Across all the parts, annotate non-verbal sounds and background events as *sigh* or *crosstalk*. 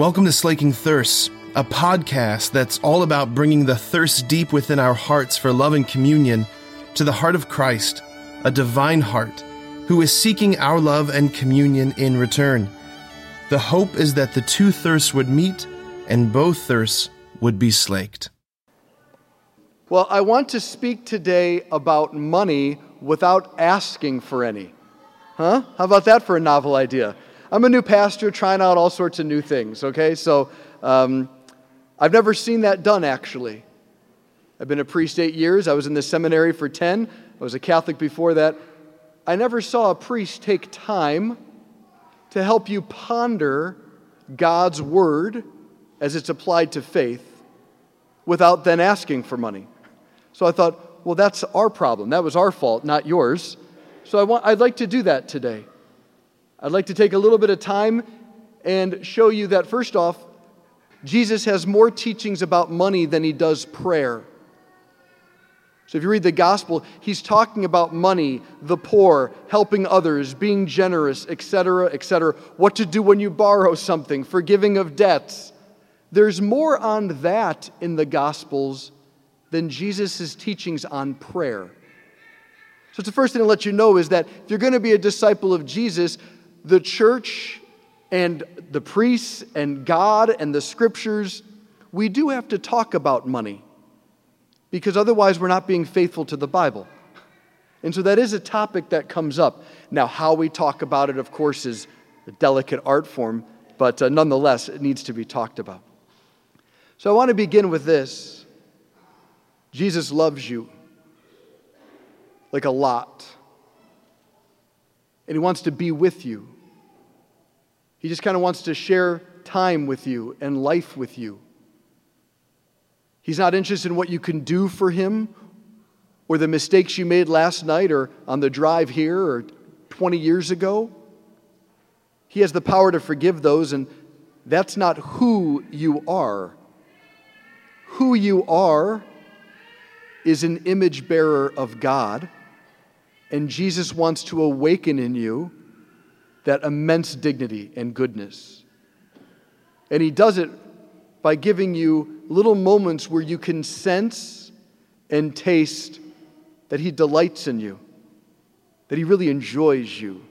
Welcome to Slaking Thirst, a podcast that's all about bringing the thirst deep within our hearts for love and communion to the heart of Christ, a divine heart, who is seeking our love and communion in return. The hope is that the two thirsts would meet and both thirsts would be slaked. Well, I want to speak today about money without asking for any. Huh? How about that for a novel idea? I'm a new pastor trying out all sorts of new things, okay? So um, I've never seen that done actually. I've been a priest eight years. I was in the seminary for 10. I was a Catholic before that. I never saw a priest take time to help you ponder God's word as it's applied to faith without then asking for money. So I thought, well, that's our problem. That was our fault, not yours. So I want, I'd like to do that today. I'd like to take a little bit of time and show you that, first off, Jesus has more teachings about money than he does prayer. So if you read the gospel, he's talking about money, the poor, helping others, being generous, etc., etc., what to do when you borrow something, forgiving of debts. There's more on that in the gospels than Jesus' teachings on prayer. So, the first thing to let you know is that if you're going to be a disciple of Jesus, the church and the priests and God and the scriptures, we do have to talk about money because otherwise we're not being faithful to the Bible. And so that is a topic that comes up. Now, how we talk about it, of course, is a delicate art form, but uh, nonetheless, it needs to be talked about. So I want to begin with this Jesus loves you like a lot and He wants to be with you. He just kind of wants to share time with you and life with you. He's not interested in what you can do for Him or the mistakes you made last night or on the drive here or 20 years ago. He has the power to forgive those, and that's not who you are. Who you are is an image bearer of God. And Jesus wants to awaken in you that immense dignity and goodness. And He does it by giving you little moments where you can sense and taste that He delights in you, that He really enjoys you.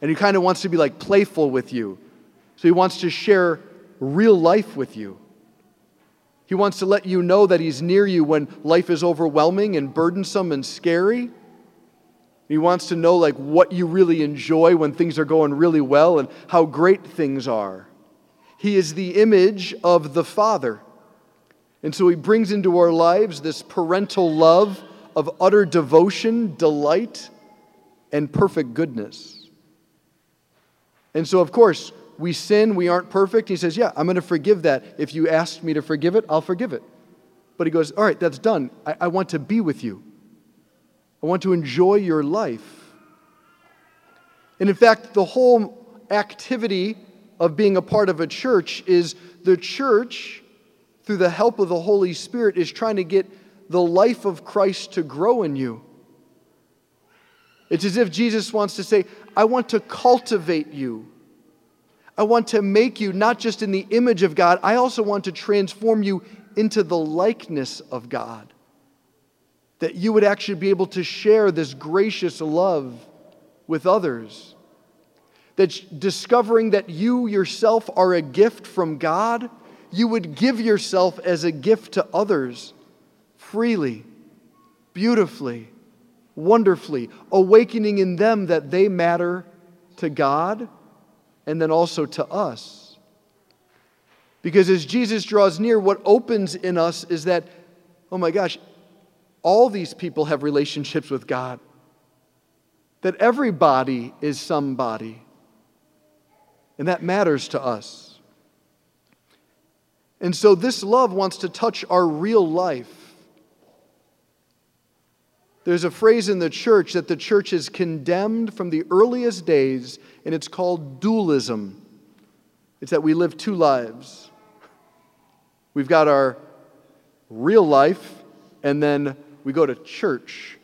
And He kind of wants to be like playful with you. So He wants to share real life with you. He wants to let you know that He's near you when life is overwhelming and burdensome and scary. He wants to know like what you really enjoy when things are going really well and how great things are. He is the image of the Father. And so he brings into our lives this parental love of utter devotion, delight, and perfect goodness. And so, of course, we sin, we aren't perfect. He says, Yeah, I'm going to forgive that. If you ask me to forgive it, I'll forgive it. But he goes, All right, that's done. I, I want to be with you. I want to enjoy your life. And in fact, the whole activity of being a part of a church is the church, through the help of the Holy Spirit, is trying to get the life of Christ to grow in you. It's as if Jesus wants to say, I want to cultivate you. I want to make you not just in the image of God, I also want to transform you into the likeness of God that you would actually be able to share this gracious love with others. That discovering that you yourself are a gift from God, you would give yourself as a gift to others freely, beautifully, wonderfully, awakening in them that they matter to God and then also to us. Because as Jesus draws near, what opens in us is that, oh my gosh, all these people have relationships with God, that everybody is somebody. And that matters to us. And so this love wants to touch our real life. There's a phrase in the church that the church has condemned from the earliest days, and it's called dualism. It's that we live two lives. We've got our real life, and then we go to church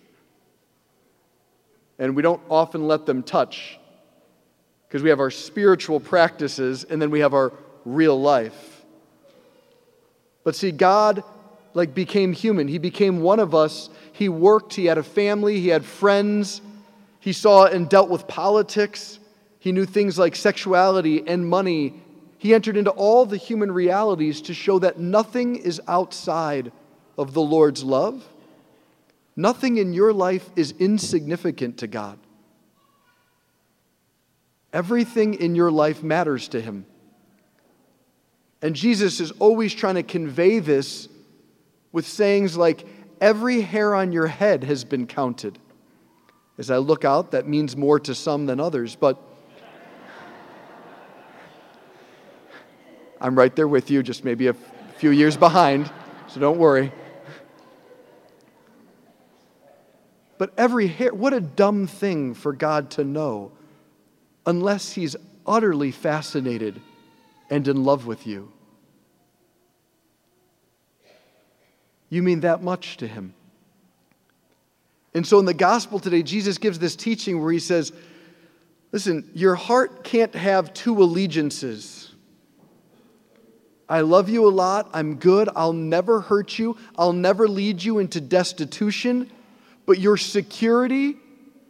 and we don't often let them touch Because we have our spiritual practices and then we have our real life. But see, God like became human. He became one of us. He worked, he had a family, he had friends. He saw and dealt with politics. He knew things like sexuality and money. He entered into all the human realities to show that nothing is outside of the Lord's love. Nothing in your life is insignificant to God. Everything in your life matters to Him. And Jesus is always trying to convey this with sayings like, Every hair on your head has been counted. As I look out, that means more to some than others, but I'm right there with you, just maybe a few years behind, so don't worry. But every hair, what a dumb thing for God to know, unless He's utterly fascinated and in love with you. You mean that much to him. And so in the gospel today, Jesus gives this teaching where he says, Listen, your heart can't have two allegiances. I love you a lot. I'm good. I'll never hurt you. I'll never lead you into destitution. But your security,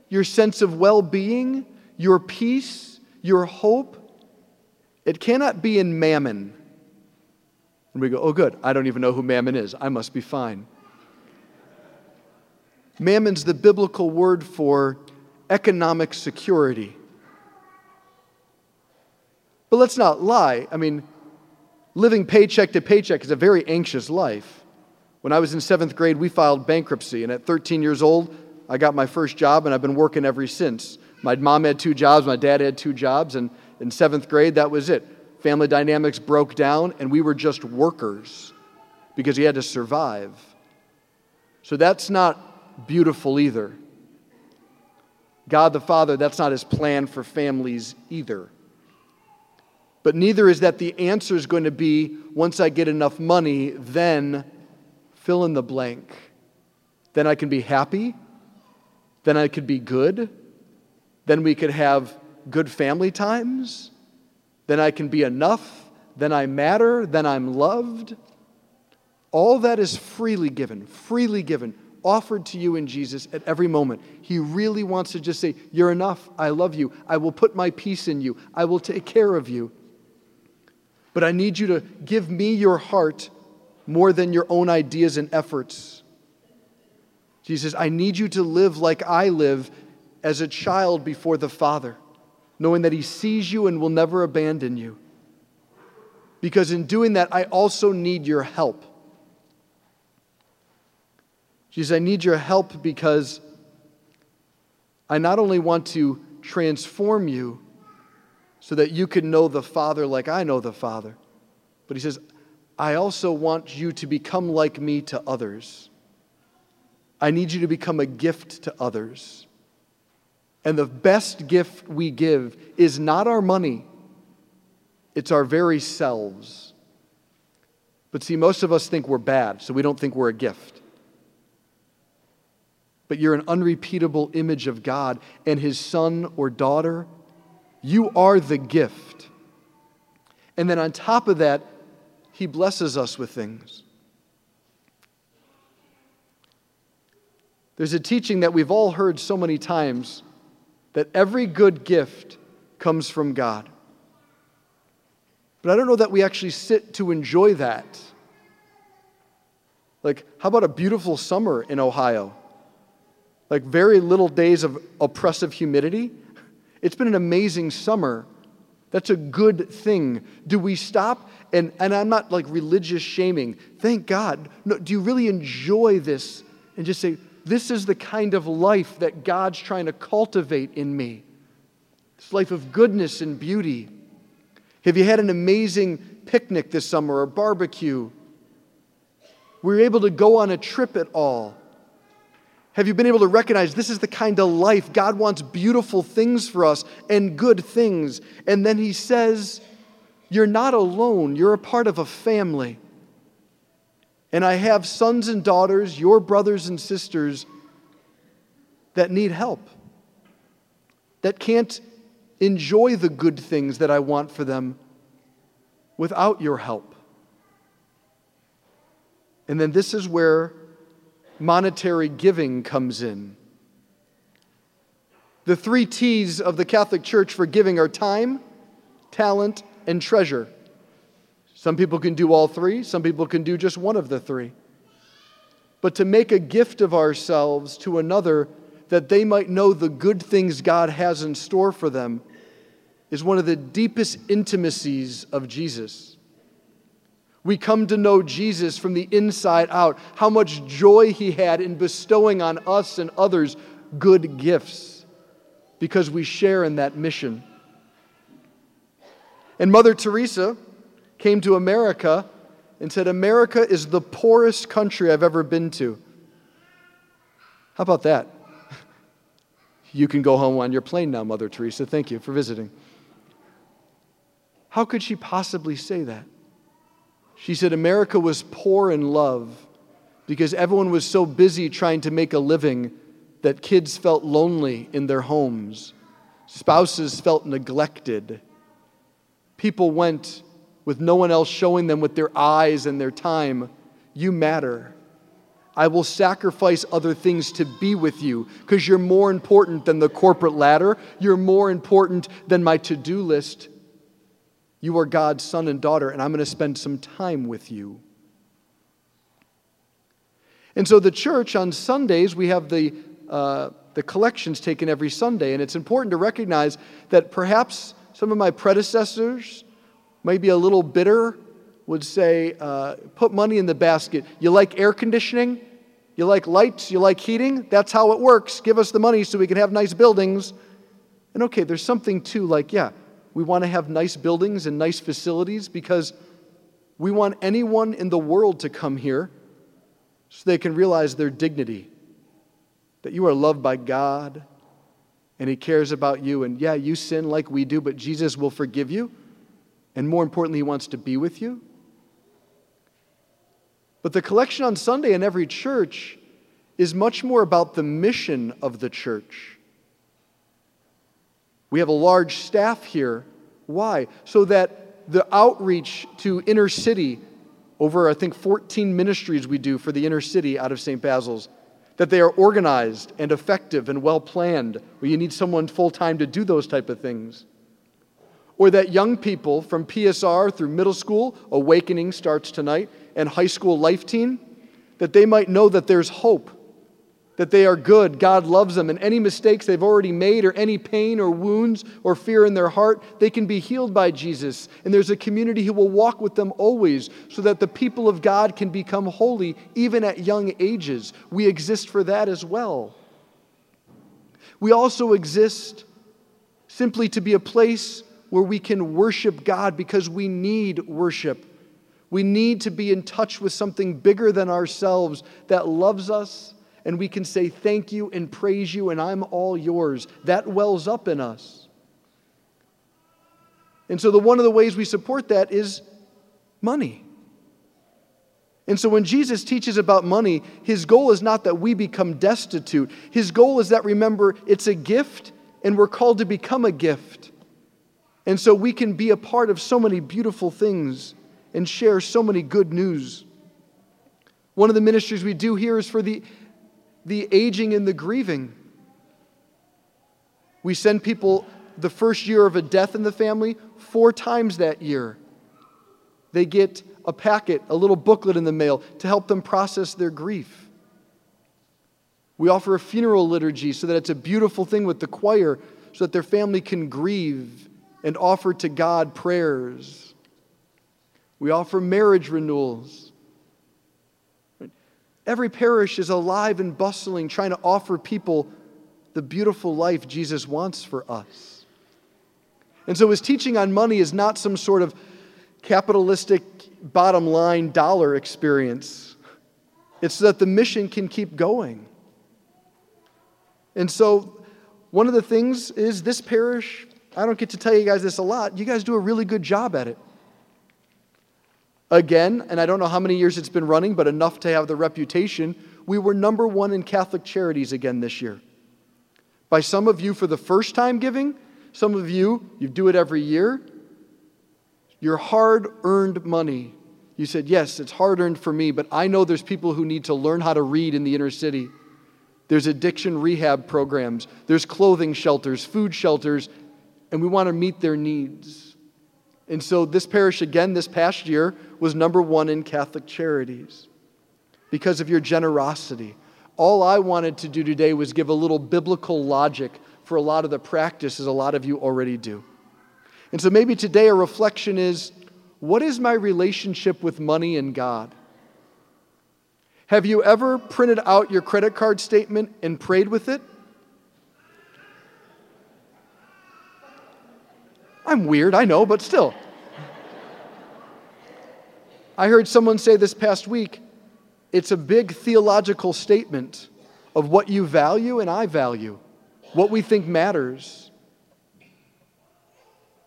your sense of well being, your peace, your hope, it cannot be in mammon. And we go, oh, good, I don't even know who mammon is. I must be fine. Mammon's the biblical word for economic security. But let's not lie. I mean, living paycheck to paycheck is a very anxious life. When I was in seventh grade, we filed bankruptcy, and at 13 years old, I got my first job, and I've been working ever since. My mom had two jobs, my dad had two jobs, and in seventh grade, that was it family dynamics broke down, and we were just workers because he had to survive. So that's not beautiful either. God the Father, that's not his plan for families either. But neither is that the answer is going to be once I get enough money, then fill in the blank. Then I can be happy. Then I could be good. Then we could have good family times then I can be enough, then I matter, then I'm loved. All that is freely given, freely given, offered to you in Jesus at every moment. He really wants to just say, You're enough. I love you. I will put my peace in you. I will take care of you. But I need you to give me your heart more than your own ideas and efforts. Jesus, I need you to live like I live as a child before the Father knowing that He sees you and will never abandon you. Because in doing that, I also need your help. Jesus, I need your help because I not only want to transform you so that you can know the Father like I know the Father, but He says, I also want you to become like me to others. I need you to become a gift to others. And the best gift we give is not our money, it's our very selves. But see, most of us think we're bad, so we don't think we're a gift. But you're an unrepeatable image of God and His son or daughter. You are the gift. And then on top of that, He blesses us with things. There's a teaching that we've all heard so many times that every good gift comes from God. But I don't know that we actually sit to enjoy that. Like, how about a beautiful summer in Ohio? Like, very little days of oppressive humidity. It's been an amazing summer. That's a good thing. Do we stop? And, and I'm not like religious shaming. Thank God. No, do you really enjoy this? And just say, this is the kind of life that God's trying to cultivate in me this life of goodness and beauty. Have you had an amazing picnic this summer or barbecue? Were able to go on a trip at all? Have you been able to recognize this is the kind of life God wants beautiful things for us and good things? And then He says, You're not alone, you're a part of a family. And I have sons and daughters, your brothers and sisters, that need help, that can't enjoy the good things that I want for them without your help. And then this is where monetary giving comes in. The three T's of the Catholic Church for giving are time, talent, and treasure. Some people can do all three, some people can do just one of the three. But to make a gift of ourselves to another that they might know the good things God has in store for them is one of the deepest intimacies of Jesus. We come to know Jesus from the inside out, how much joy he had in bestowing on us and others good gifts because we share in that mission. And Mother Teresa came to America and said, America is the poorest country I've ever been to. How about that? *laughs* You can go home on your plane now, Mother Teresa. Thank you for visiting. How could she possibly say that? She said America was poor in love because everyone was so busy trying to make a living that kids felt lonely in their homes, spouses felt neglected. People went with no one else showing them with their eyes and their time, You matter. I will sacrifice other things to be with you because you're more important than the corporate ladder. You're more important than my to do list. You are God's son and daughter, and I'm going to spend some time with you. And so, the church on Sundays, we have the, uh, the collections taken every Sunday, and it's important to recognize that perhaps some of my predecessors might be a little bitter, would say, uh, put money in the basket. You like air conditioning? You like lights? You like heating? That's how it works. Give us the money so we can have nice buildings. And okay, there's something too like, yeah, we want to have nice buildings and nice facilities because we want anyone in the world to come here so they can realize their dignity, that you are loved by God and He cares about you. And yeah, you sin like we do, but Jesus will forgive you. And more importantly, He wants to be with you. But the collection on Sunday in every church is much more about the mission of the church. We have a large staff here. Why? So that the outreach to inner city, over I think 14 ministries we do for the inner city out of St. Basil's, that they are organized and effective and well planned, where you need someone full time to do those type of things. Or that young people from PSR through middle school, Awakening starts tonight, and high school life team, that they might know that there's hope, that they are good, God loves them, and any mistakes they've already made, or any pain or wounds or fear in their heart, they can be healed by Jesus. And there's a community who will walk with them always, so that the people of God can become holy even at young ages. We exist for that as well. We also exist simply to be a place where we can worship God because we need worship. We need to be in touch with something bigger than ourselves that loves us, and we can say thank you and praise you, and I'm all yours. That wells up in us. And so, the, one of the ways we support that is money. And so, when Jesus teaches about money, his goal is not that we become destitute. His goal is that, remember, it's a gift, and we're called to become a gift. And so, we can be a part of so many beautiful things and share so many good news. One of the ministries we do here is for the, the aging and the grieving. We send people the first year of a death in the family four times that year. They get a packet, a little booklet in the mail to help them process their grief. We offer a funeral liturgy so that it's a beautiful thing with the choir so that their family can grieve and offer to God prayers. We offer marriage renewals. Every parish is alive and bustling, trying to offer people the beautiful life Jesus wants for us. And so his teaching on money is not some sort of capitalistic bottom line dollar experience. It's so that the mission can keep going. And so, one of the things is this parish, I don't get to tell you guys this a lot, you guys do a really good job at it again, and I don't know how many years it's been running, but enough to have the reputation, we were number one in Catholic charities again this year. By some of you for the first time giving, Some of you, you do it every year. Your hard earned money. You said, Yes, it's hard earned for me, but I know there's people who need to learn how to read in the inner city. There's addiction rehab programs, there's clothing shelters, food shelters, and we want to meet their needs. And so, this parish, again, this past year, was number one in Catholic charities because of your generosity. All I wanted to do today was give a little biblical logic for a lot of the practices a lot of you already do. And so, maybe today a reflection is what is my relationship with money and God? Have you ever printed out your credit card statement and prayed with it? I'm weird, I know, but still. I heard someone say this past week it's a big theological statement of what you value and I value, what we think matters.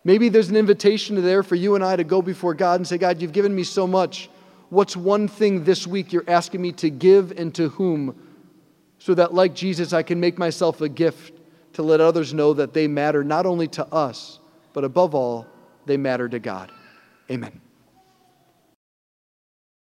Maybe there's an invitation there for you and I to go before God and say, God, you've given me so much. What's one thing this week you're asking me to give and to whom? So that, like Jesus, I can make myself a gift to let others know that they matter not only to us, but above all, they matter to God. Amen.